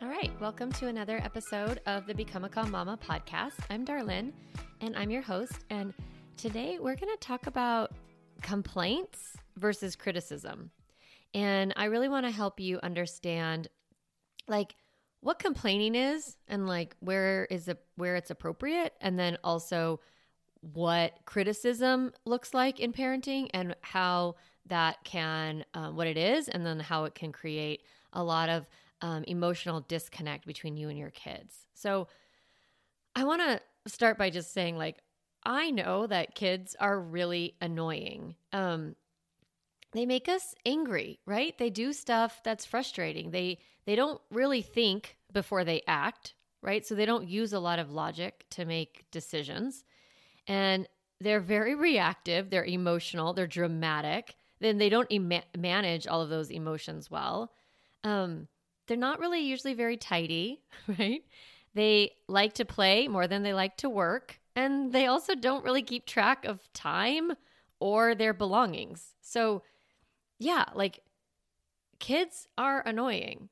All right, welcome to another episode of the Become a Calm Mama podcast. I'm Darlene, and I'm your host. And today we're going to talk about complaints versus criticism. And I really want to help you understand, like, what complaining is and like where is it where it's appropriate and then also what criticism looks like in parenting and how that can um, what it is and then how it can create a lot of um, emotional disconnect between you and your kids. So i want to start by just saying like i know that kids are really annoying. Um, they make us angry right? They do stuff that's frustrating. They they don't really think before they act right? So they don't use a lot of logic to make decisions. And they're very reactive, they're emotional, they're dramatic. Then they don't manage all of those emotions well. Um, they're not really usually very tidy, right? They like to play more than they like to work. And they also don't really keep track of time or their belongings. So, yeah, like kids are annoying.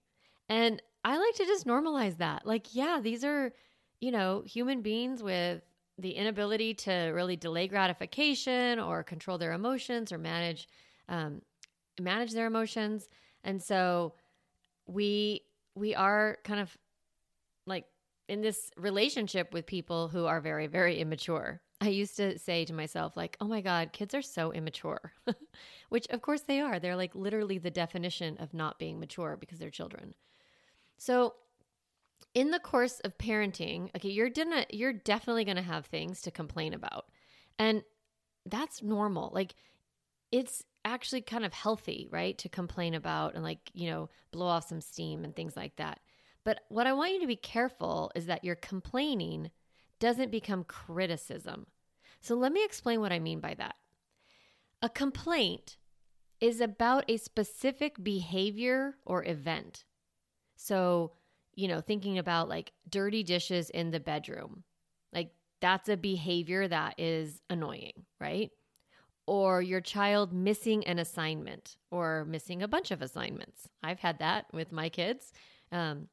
And I like to just normalize that. Like, yeah, these are, you know, human beings with the inability to really delay gratification or control their emotions or manage um, manage their emotions and so we we are kind of like in this relationship with people who are very very immature i used to say to myself like oh my god kids are so immature which of course they are they're like literally the definition of not being mature because they're children so in the course of parenting, okay, you're gonna you're definitely gonna have things to complain about. And that's normal. Like it's actually kind of healthy, right? To complain about and like, you know, blow off some steam and things like that. But what I want you to be careful is that your complaining doesn't become criticism. So let me explain what I mean by that. A complaint is about a specific behavior or event. So you know, thinking about like dirty dishes in the bedroom. Like that's a behavior that is annoying, right? Or your child missing an assignment or missing a bunch of assignments. I've had that with my kids. Um,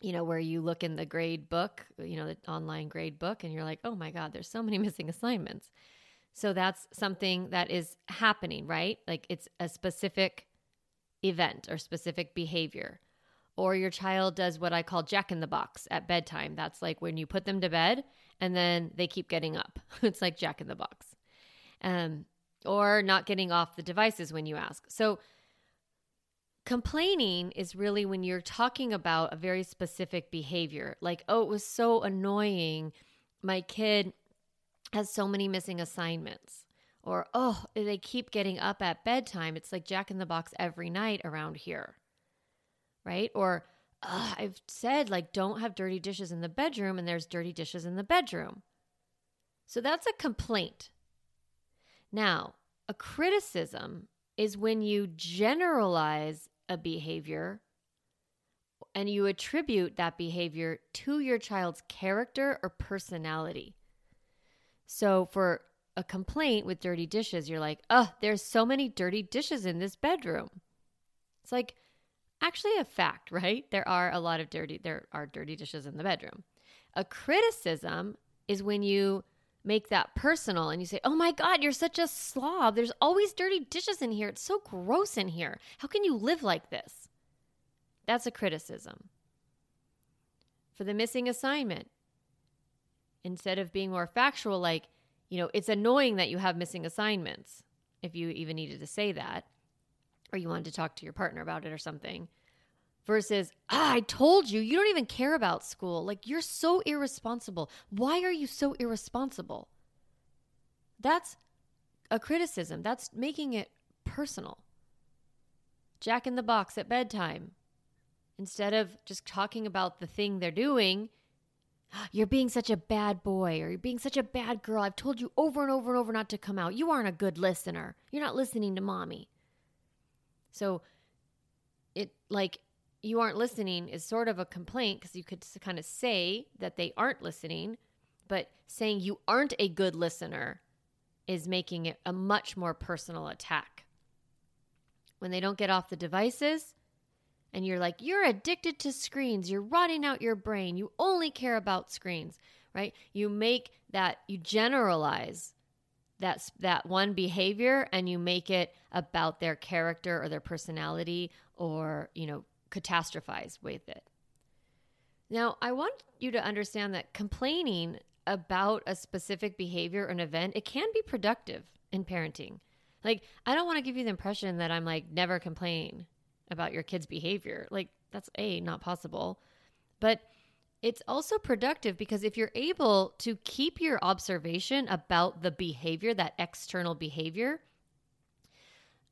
you know, where you look in the grade book, you know, the online grade book, and you're like, oh my God, there's so many missing assignments. So that's something that is happening, right? Like it's a specific event or specific behavior or your child does what I call jack in the box at bedtime. That's like when you put them to bed and then they keep getting up. it's like jack in the box. Um, or not getting off the devices when you ask. So, complaining is really when you're talking about a very specific behavior, like, oh, it was so annoying. My kid has so many missing assignments. Or, oh, they keep getting up at bedtime. It's like jack in the box every night around here right? Or I've said, like, don't have dirty dishes in the bedroom, and there's dirty dishes in the bedroom. So that's a complaint. Now, a criticism is when you generalize a behavior and you attribute that behavior to your child's character or personality. So, for a complaint with dirty dishes, you're like, oh, there's so many dirty dishes in this bedroom. It's like, actually a fact, right? There are a lot of dirty there are dirty dishes in the bedroom. A criticism is when you make that personal and you say, "Oh my god, you're such a slob. There's always dirty dishes in here. It's so gross in here. How can you live like this?" That's a criticism. For the missing assignment, instead of being more factual like, you know, it's annoying that you have missing assignments, if you even needed to say that, or you wanted to talk to your partner about it or something versus ah, I told you you don't even care about school. Like you're so irresponsible. Why are you so irresponsible? That's a criticism. That's making it personal. Jack in the box at bedtime. Instead of just talking about the thing they're doing, you're being such a bad boy or you're being such a bad girl. I've told you over and over and over not to come out. You aren't a good listener. You're not listening to mommy. So it like you aren't listening is sort of a complaint because you could kind of say that they aren't listening, but saying you aren't a good listener is making it a much more personal attack. When they don't get off the devices, and you're like, you're addicted to screens, you're rotting out your brain, you only care about screens, right? You make that, you generalize that, that one behavior and you make it about their character or their personality or, you know, catastrophize with it. Now, I want you to understand that complaining about a specific behavior or an event, it can be productive in parenting. Like, I don't want to give you the impression that I'm like never complain about your kid's behavior. Like, that's A, not possible. But it's also productive because if you're able to keep your observation about the behavior, that external behavior,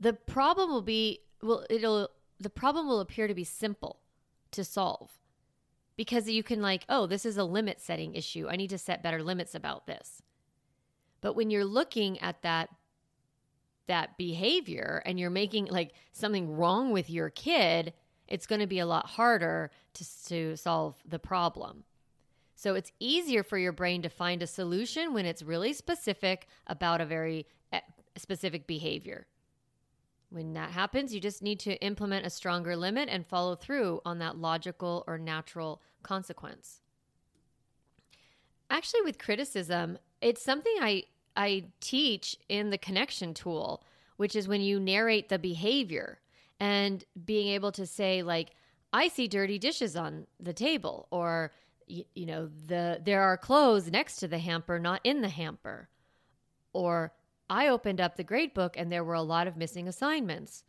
the problem will be, well, it'll, the problem will appear to be simple to solve because you can, like, oh, this is a limit setting issue. I need to set better limits about this. But when you're looking at that that behavior and you're making like something wrong with your kid, it's going to be a lot harder to, to solve the problem. So it's easier for your brain to find a solution when it's really specific about a very eh, specific behavior. When that happens, you just need to implement a stronger limit and follow through on that logical or natural consequence. Actually, with criticism, it's something I I teach in the connection tool, which is when you narrate the behavior and being able to say like I see dirty dishes on the table or you, you know the there are clothes next to the hamper not in the hamper or I opened up the grade book and there were a lot of missing assignments.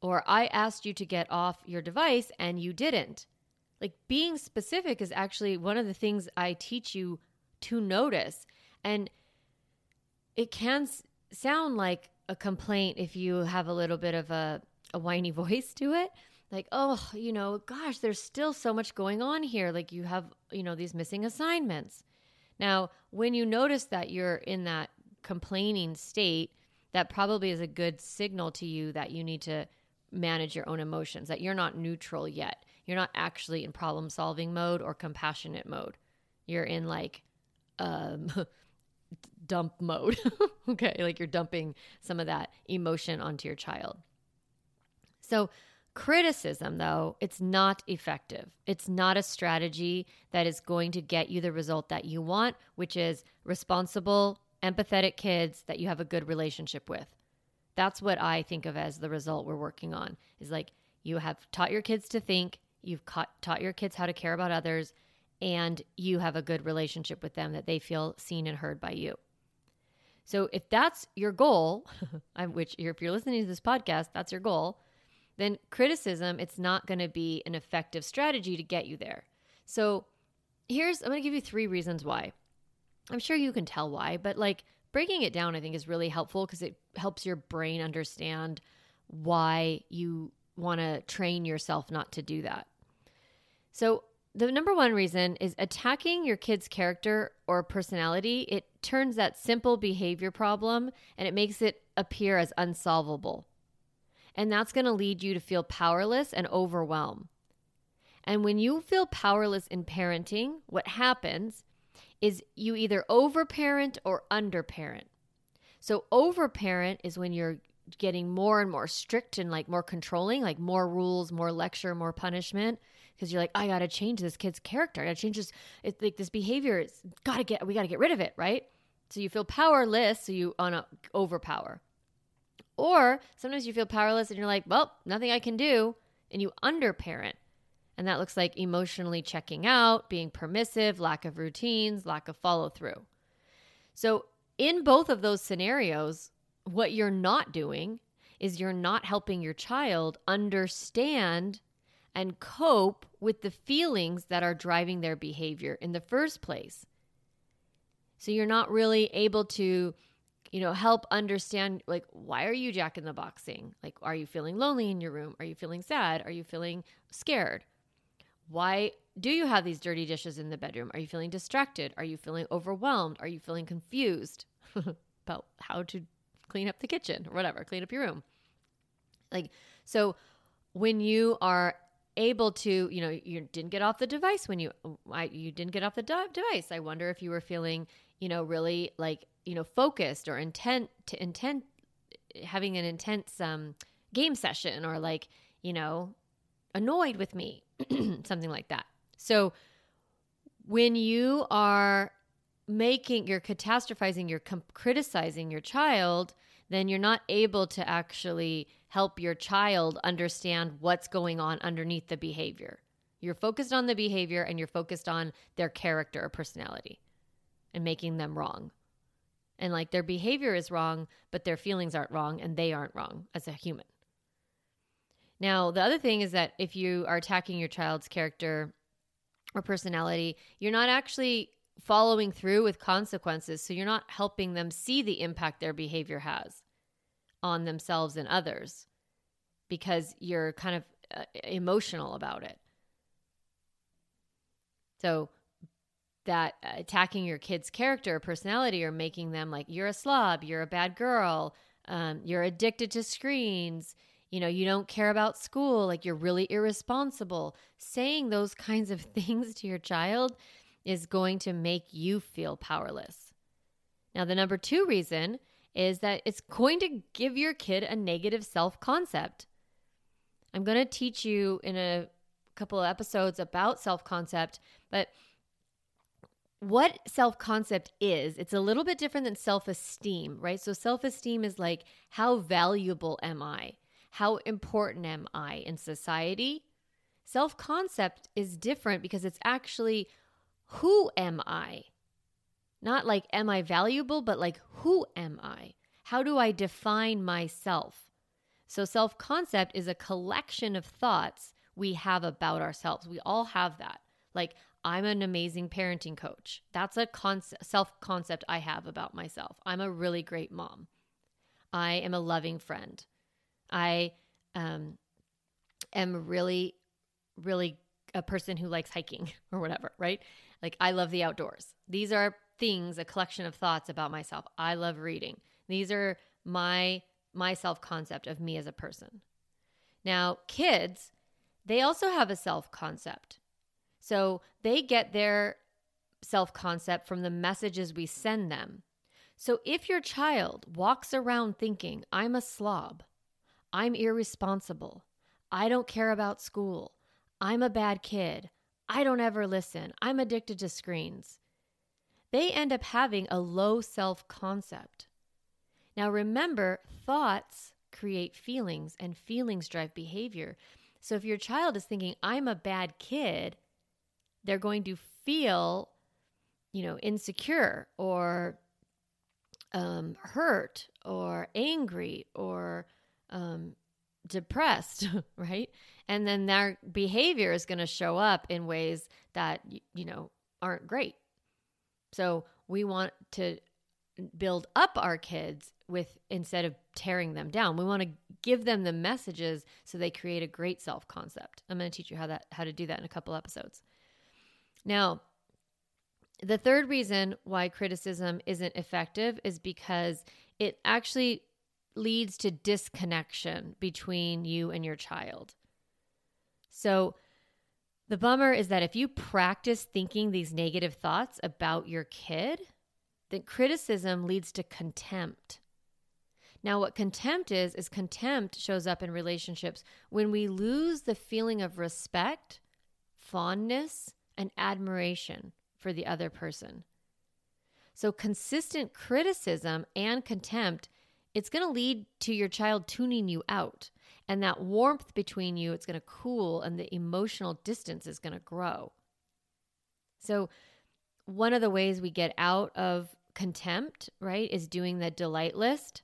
Or I asked you to get off your device and you didn't. Like being specific is actually one of the things I teach you to notice. And it can s- sound like a complaint if you have a little bit of a, a whiny voice to it. Like, oh, you know, gosh, there's still so much going on here. Like, you have, you know, these missing assignments. Now, when you notice that you're in that complaining state, that probably is a good signal to you that you need to manage your own emotions, that you're not neutral yet. You're not actually in problem solving mode or compassionate mode. You're in like um, dump mode. okay, like you're dumping some of that emotion onto your child. So, criticism, though, it's not effective. It's not a strategy that is going to get you the result that you want, which is responsible, empathetic kids that you have a good relationship with. That's what I think of as the result we're working on is like you have taught your kids to think, you've taught your kids how to care about others, and you have a good relationship with them that they feel seen and heard by you. So if that's your goal, which if you're listening to this podcast, that's your goal, then criticism, it's not going to be an effective strategy to get you there. So here's, I'm going to give you three reasons why. I'm sure you can tell why, but like breaking it down, I think is really helpful because it helps your brain understand why you want to train yourself not to do that. So the number one reason is attacking your kid's character or personality. It turns that simple behavior problem and it makes it appear as unsolvable. And that's going to lead you to feel powerless and overwhelmed. And when you feel powerless in parenting, what happens is you either overparent or underparent. So overparent is when you're getting more and more strict and like more controlling, like more rules, more lecture, more punishment because you're like, I gotta change this kid's character. I gotta change this. It's like this behavior. It's gotta get. We gotta get rid of it, right? So you feel powerless. So you on a overpower. Or sometimes you feel powerless and you're like, well, nothing I can do, and you underparent. And that looks like emotionally checking out, being permissive, lack of routines, lack of follow through. So, in both of those scenarios, what you're not doing is you're not helping your child understand and cope with the feelings that are driving their behavior in the first place. So you're not really able to, you know, help understand like why are you jack in the boxing? Like are you feeling lonely in your room? Are you feeling sad? Are you feeling scared? Why do you have these dirty dishes in the bedroom? Are you feeling distracted? Are you feeling overwhelmed? Are you feeling confused about how to clean up the kitchen or whatever, clean up your room? Like so when you are able to, you know, you didn't get off the device when you, I, you didn't get off the de- device. I wonder if you were feeling, you know, really like, you know, focused or intent to intent, having an intense um, game session or like, you know, annoyed with me, something like that. So when you are making, you're catastrophizing, you're com- criticizing your child, then you're not able to actually help your child understand what's going on underneath the behavior. You're focused on the behavior and you're focused on their character or personality and making them wrong. And like their behavior is wrong, but their feelings aren't wrong and they aren't wrong as a human. Now, the other thing is that if you are attacking your child's character or personality, you're not actually following through with consequences. So you're not helping them see the impact their behavior has on themselves and others because you're kind of uh, emotional about it. So that attacking your kid's character or personality or making them like you're a slob, you're a bad girl, um, you're addicted to screens, you know, you don't care about school, like you're really irresponsible. Saying those kinds of things to your child is going to make you feel powerless. Now, the number two reason is that it's going to give your kid a negative self concept. I'm going to teach you in a couple of episodes about self concept, but what self concept is, it's a little bit different than self esteem, right? So, self esteem is like, how valuable am I? How important am I in society? Self concept is different because it's actually, who am I? Not like, am I valuable, but like, who am I? How do I define myself? So, self concept is a collection of thoughts we have about ourselves. We all have that. Like, I'm an amazing parenting coach. That's a self concept I have about myself. I'm a really great mom. I am a loving friend. I um, am really, really a person who likes hiking or whatever, right? Like, I love the outdoors. These are things, a collection of thoughts about myself. I love reading. These are my my self concept of me as a person. Now, kids, they also have a self concept. So they get their self concept from the messages we send them. So if your child walks around thinking, I'm a slob, I'm irresponsible, I don't care about school, I'm a bad kid, I don't ever listen, I'm addicted to screens, they end up having a low self concept. Now remember, thoughts create feelings and feelings drive behavior. So if your child is thinking, I'm a bad kid, they're going to feel, you know, insecure or um, hurt or angry or um, depressed, right? And then their behavior is going to show up in ways that, you know, aren't great. So we want to build up our kids with instead of tearing them down. We want to give them the messages so they create a great self concept. I'm going to teach you how that how to do that in a couple episodes. Now, the third reason why criticism isn't effective is because it actually leads to disconnection between you and your child. So, the bummer is that if you practice thinking these negative thoughts about your kid, then criticism leads to contempt. Now, what contempt is, is contempt shows up in relationships when we lose the feeling of respect, fondness, and admiration for the other person. So, consistent criticism and contempt, it's going to lead to your child tuning you out. And that warmth between you, it's going to cool and the emotional distance is going to grow. So, one of the ways we get out of contempt, right, is doing the delight list.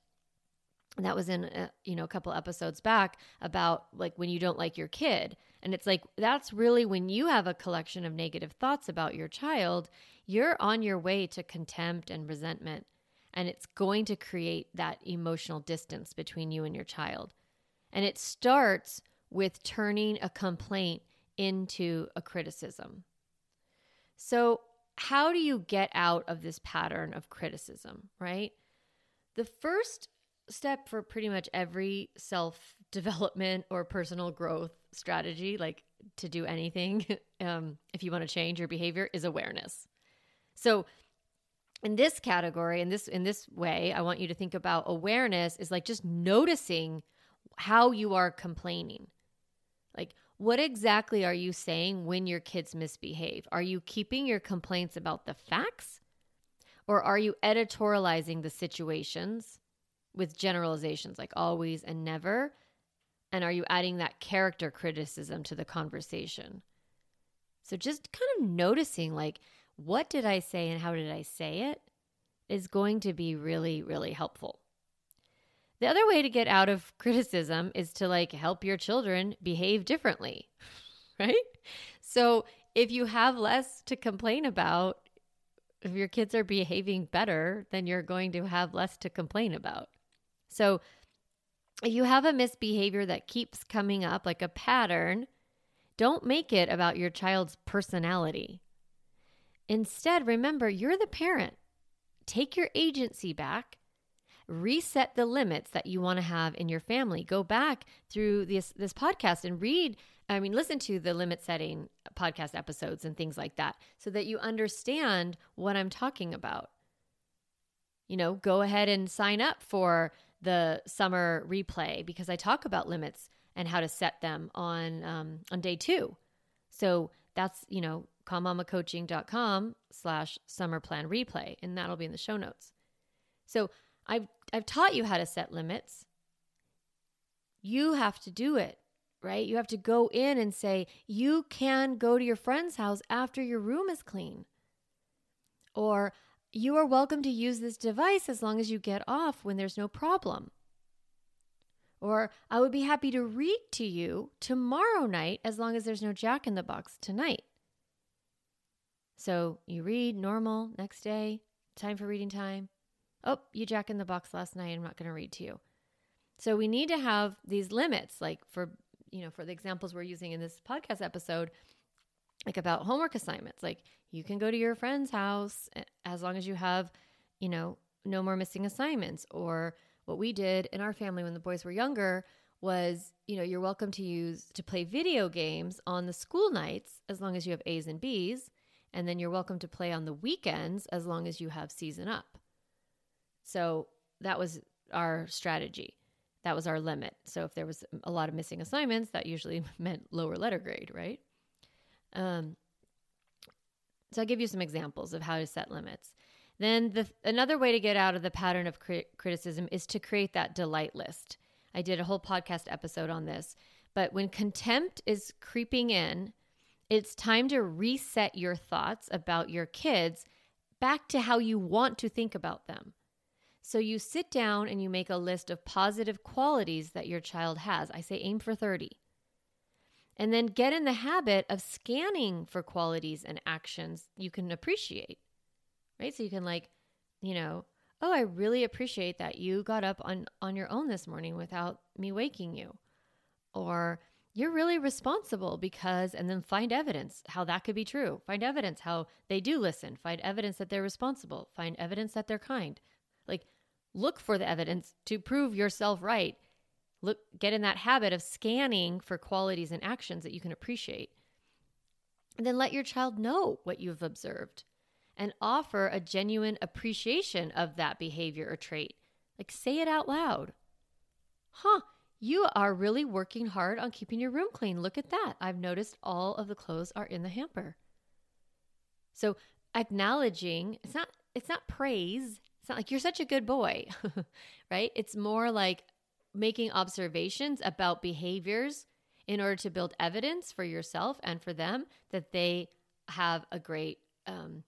That was in, a, uh, you know, a couple episodes back about like when you don't like your kid and it's like, that's really when you have a collection of negative thoughts about your child, you're on your way to contempt and resentment. And it's going to create that emotional distance between you and your child. And it starts with turning a complaint into a criticism. So, how do you get out of this pattern of criticism, right? The first step for pretty much every self development or personal growth strategy, like to do anything, um, if you want to change your behavior, is awareness. So, in this category, in this in this way, I want you to think about awareness is like just noticing how you are complaining. Like, what exactly are you saying when your kids misbehave? Are you keeping your complaints about the facts? Or are you editorializing the situations with generalizations like always and never? And are you adding that character criticism to the conversation? So just kind of noticing like, what did I say and how did I say it is going to be really, really helpful. The other way to get out of criticism is to like help your children behave differently, right? So if you have less to complain about, if your kids are behaving better, then you're going to have less to complain about. So if you have a misbehavior that keeps coming up like a pattern, don't make it about your child's personality. Instead, remember you're the parent. Take your agency back reset the limits that you want to have in your family. Go back through this this podcast and read, I mean listen to the limit setting podcast episodes and things like that so that you understand what I'm talking about. You know, go ahead and sign up for the summer replay because I talk about limits and how to set them on um, on day two. So that's you know calmmamacoaching.com slash summer plan replay and that'll be in the show notes. So I've I've taught you how to set limits. You have to do it, right? You have to go in and say, you can go to your friend's house after your room is clean. Or you are welcome to use this device as long as you get off when there's no problem. Or I would be happy to read to you tomorrow night as long as there's no jack in the box tonight. So you read normal, next day, time for reading time. Oh, you jack in the box last night. I'm not going to read to you. So we need to have these limits, like for, you know, for the examples we're using in this podcast episode, like about homework assignments. Like you can go to your friend's house eh, as long as you have, you know, no more missing assignments. Or what we did in our family when the boys were younger was, you know, you're welcome to use to play video games on the school nights as long as you have A's and B's. And then you're welcome to play on the weekends as long as you have season up. So that was our strategy. That was our limit. So if there was a lot of missing assignments, that usually meant lower letter grade, right? Um, so I'll give you some examples of how to set limits. Then the another way to get out of the pattern of cri- criticism is to create that delight list. I did a whole podcast episode on this. But when contempt is creeping in, it's time to reset your thoughts about your kids back to how you want to think about them. So you sit down and you make a list of positive qualities that your child has. I say aim for 30. And then get in the habit of scanning for qualities and actions you can appreciate. Right? So you can like, you know, oh, I really appreciate that you got up on on your own this morning without me waking you. Or you're really responsible because and then find evidence how that could be true. Find evidence how they do listen. Find evidence that they're responsible. Find evidence that they're kind. Like look for the evidence to prove yourself right. Look, get in that habit of scanning for qualities and actions that you can appreciate. And then let your child know what you've observed and offer a genuine appreciation of that behavior or trait. Like say it out loud. Huh, you are really working hard on keeping your room clean. Look at that. I've noticed all of the clothes are in the hamper. So acknowledging, it's not it's not praise, it's not like you're such a good boy, right? It's more like making observations about behaviors in order to build evidence for yourself and for them that they have a great, um,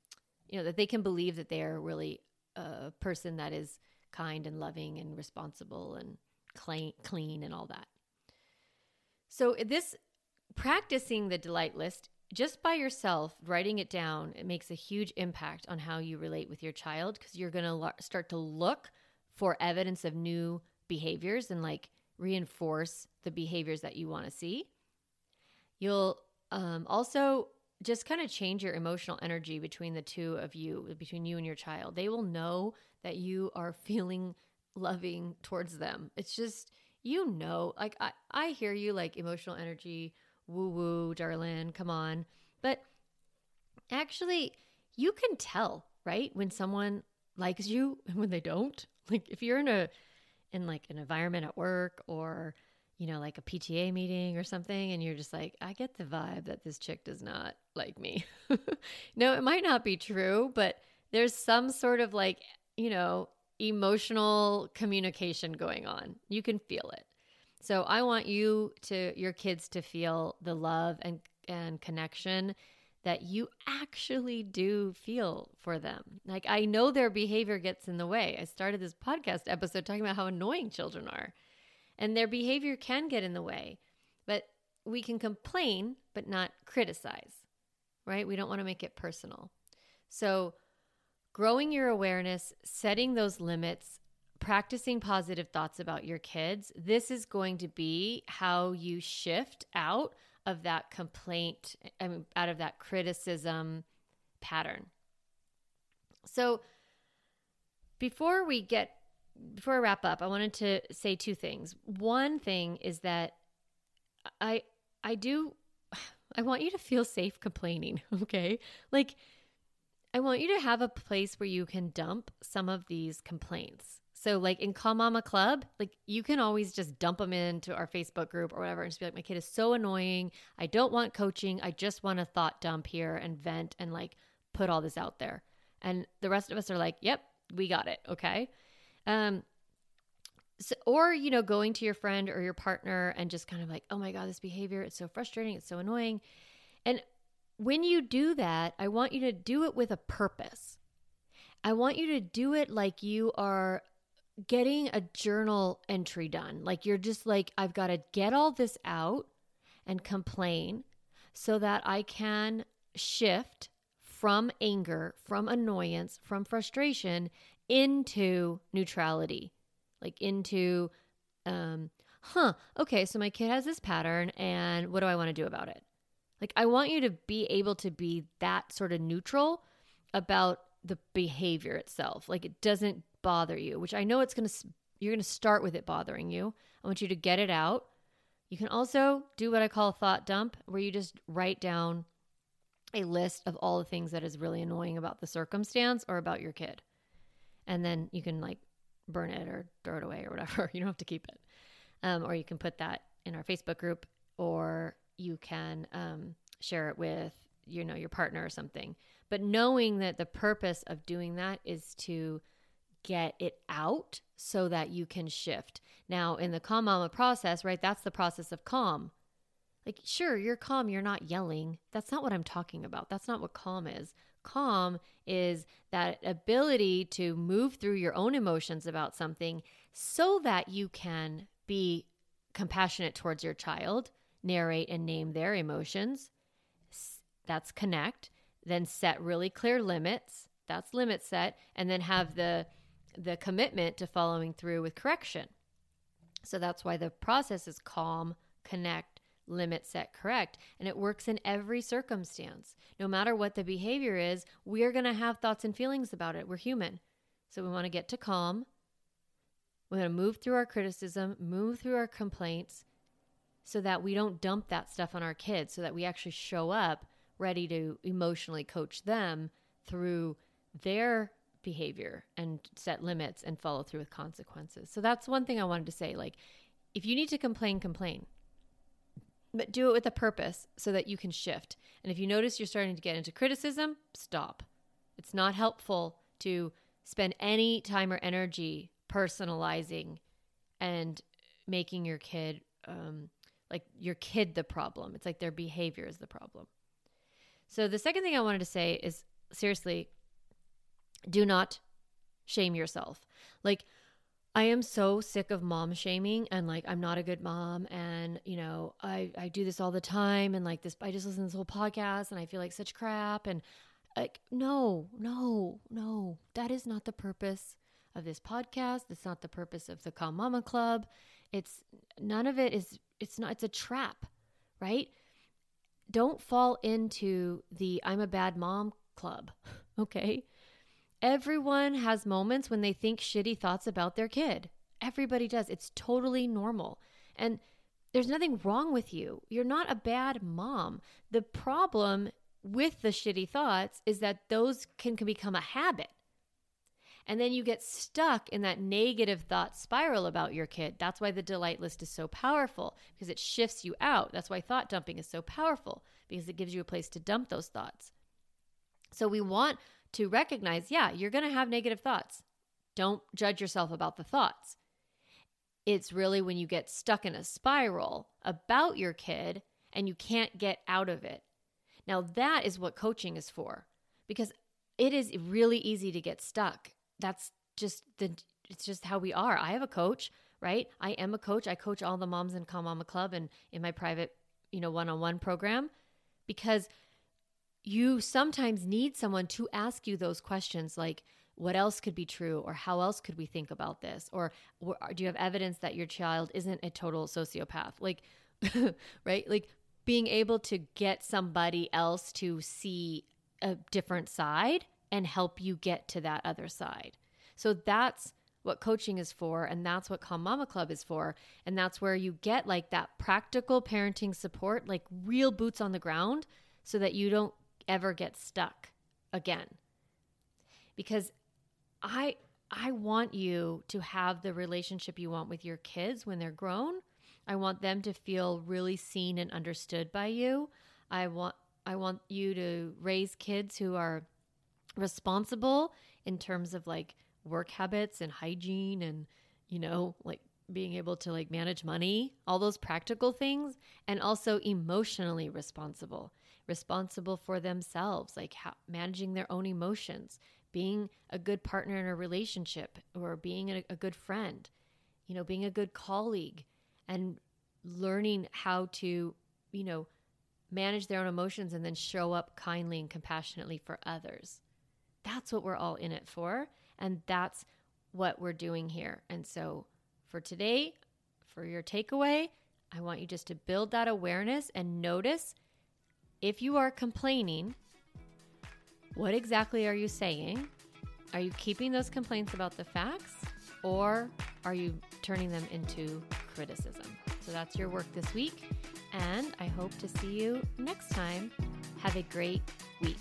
you know, that they can believe that they are really a person that is kind and loving and responsible and clean, clean and all that. So this practicing the delight list just by yourself writing it down it makes a huge impact on how you relate with your child because you're going to start to look for evidence of new behaviors and like reinforce the behaviors that you want to see you'll um, also just kind of change your emotional energy between the two of you between you and your child they will know that you are feeling loving towards them it's just you know like i, I hear you like emotional energy woo woo, darling, come on. But actually, you can tell, right? When someone likes you and when they don't. Like if you're in a in like an environment at work or you know, like a PTA meeting or something, and you're just like, I get the vibe that this chick does not like me. no, it might not be true, but there's some sort of like, you know, emotional communication going on. You can feel it. So I want you to your kids to feel the love and and connection that you actually do feel for them. Like I know their behavior gets in the way. I started this podcast episode talking about how annoying children are. And their behavior can get in the way. But we can complain but not criticize. Right? We don't want to make it personal. So growing your awareness, setting those limits, practicing positive thoughts about your kids, this is going to be how you shift out of that complaint, I mean, out of that criticism pattern. So, before we get, before I wrap up, I wanted to say two things. One thing is that I, I do, I want you to feel safe complaining, okay? Like, I want you to have a place where you can dump some of these complaints. So, like in Calm Mama Club, like you can always just dump them into our Facebook group or whatever and just be like, my kid is so annoying. I don't want coaching. I just want a thought dump here and vent and like put all this out there. And the rest of us are like, yep, we got it. Okay. Um, so, or, you know, going to your friend or your partner and just kind of like, oh my God, this behavior, it's so frustrating. It's so annoying. And when you do that, I want you to do it with a purpose. I want you to do it like you are getting a journal entry done. Like you're just like, I've got to get all this out and complain so that I can shift from anger, from annoyance, from frustration into neutrality, like into, um, huh, okay, so my kid has this pattern and what do I want to do about it? Like, I want you to be able to be that sort of neutral about the behavior itself. Like, it doesn't bother you, which I know it's going to, you're going to start with it bothering you. I want you to get it out. You can also do what I call a thought dump, where you just write down a list of all the things that is really annoying about the circumstance or about your kid. And then you can like burn it or throw it away or whatever. You don't have to keep it. Um, or you can put that in our Facebook group or you can um, share it with you know your partner or something. But knowing that the purpose of doing that is to get it out so that you can shift. Now in the calm mama process right that's the process of calm. Like sure you're calm you're not yelling. That's not what i'm talking about. That's not what calm is calm is that ability to move through your own emotions about something so that you can be compassionate towards your child narrate and name their emotions. That's connect. Then set really clear limits. That's limit set. And then have the the commitment to following through with correction. So that's why the process is calm, connect, limit, set, correct. And it works in every circumstance. No matter what the behavior is, we're going to have thoughts and feelings about it. We're human. So we want to get to calm. We're going to move through our criticism, move through our complaints, so that we don't dump that stuff on our kids, so that we actually show up ready to emotionally coach them through their behavior and set limits and follow through with consequences. So that's one thing I wanted to say. Like, if you need to complain, complain, but do it with a purpose so that you can shift. And if you notice you're starting to get into criticism, stop. It's not helpful to spend any time or energy personalizing and making your kid um, like your kid the problem. It's like their behavior is the problem. So the second thing I wanted to say is seriously, do not shame yourself. Like, I am so sick of mom shaming and like I'm not a good mom and you know I I do this all the time and like this I just listen to this whole podcast and I feel like such crap and like no no no that is not the purpose of this podcast it's not the purpose of the Calm Mama Club it's none of it is it's not it's a trap, right? Don't fall into the I'm a bad mom club, okay? Everyone has moments when they think shitty thoughts about their kid. Everybody does. It's totally normal. And there's nothing wrong with you. You're not a bad mom. The problem with the shitty thoughts is that those can, can become a habit. And then you get stuck in that negative thought spiral about your kid. That's why the delight list is so powerful because it shifts you out. That's why thought dumping is so powerful because it gives you a place to dump those thoughts. So we want to recognize yeah, you're going to have negative thoughts. Don't judge yourself about the thoughts. It's really when you get stuck in a spiral about your kid and you can't get out of it. Now, that is what coaching is for because it is really easy to get stuck. That's just the it's just how we are. I have a coach, right? I am a coach. I coach all the moms in Calm Mama Club and in my private, you know, one-on-one program because you sometimes need someone to ask you those questions like what else could be true or how else could we think about this or, do you have evidence that your child isn't a total sociopath like right like being able to get somebody else to see a different side and help you get to that other side. So that's what coaching is for and that's what Calm Mama Club is for and that's where you get like that practical parenting support like real boots on the ground so that you don't ever get stuck again. Because I I want you to have the relationship you want with your kids when they're grown. I want them to feel really seen and understood by you. I want I want you to raise kids who are responsible in terms of like work habits and hygiene and you know like being able to like manage money all those practical things and also emotionally responsible responsible for themselves like how, managing their own emotions being a good partner in a relationship or being a, a good friend you know being a good colleague and learning how to you know manage their own emotions and then show up kindly and compassionately for others. That's what we're all in it for. And that's what we're doing here. And so for today, for your takeaway, I want you just to build that awareness and notice if you are complaining, what exactly are you saying? Are you keeping those complaints about the facts or are you turning them into criticism? So that's your work this week and I hope to see you next time. Have a great week.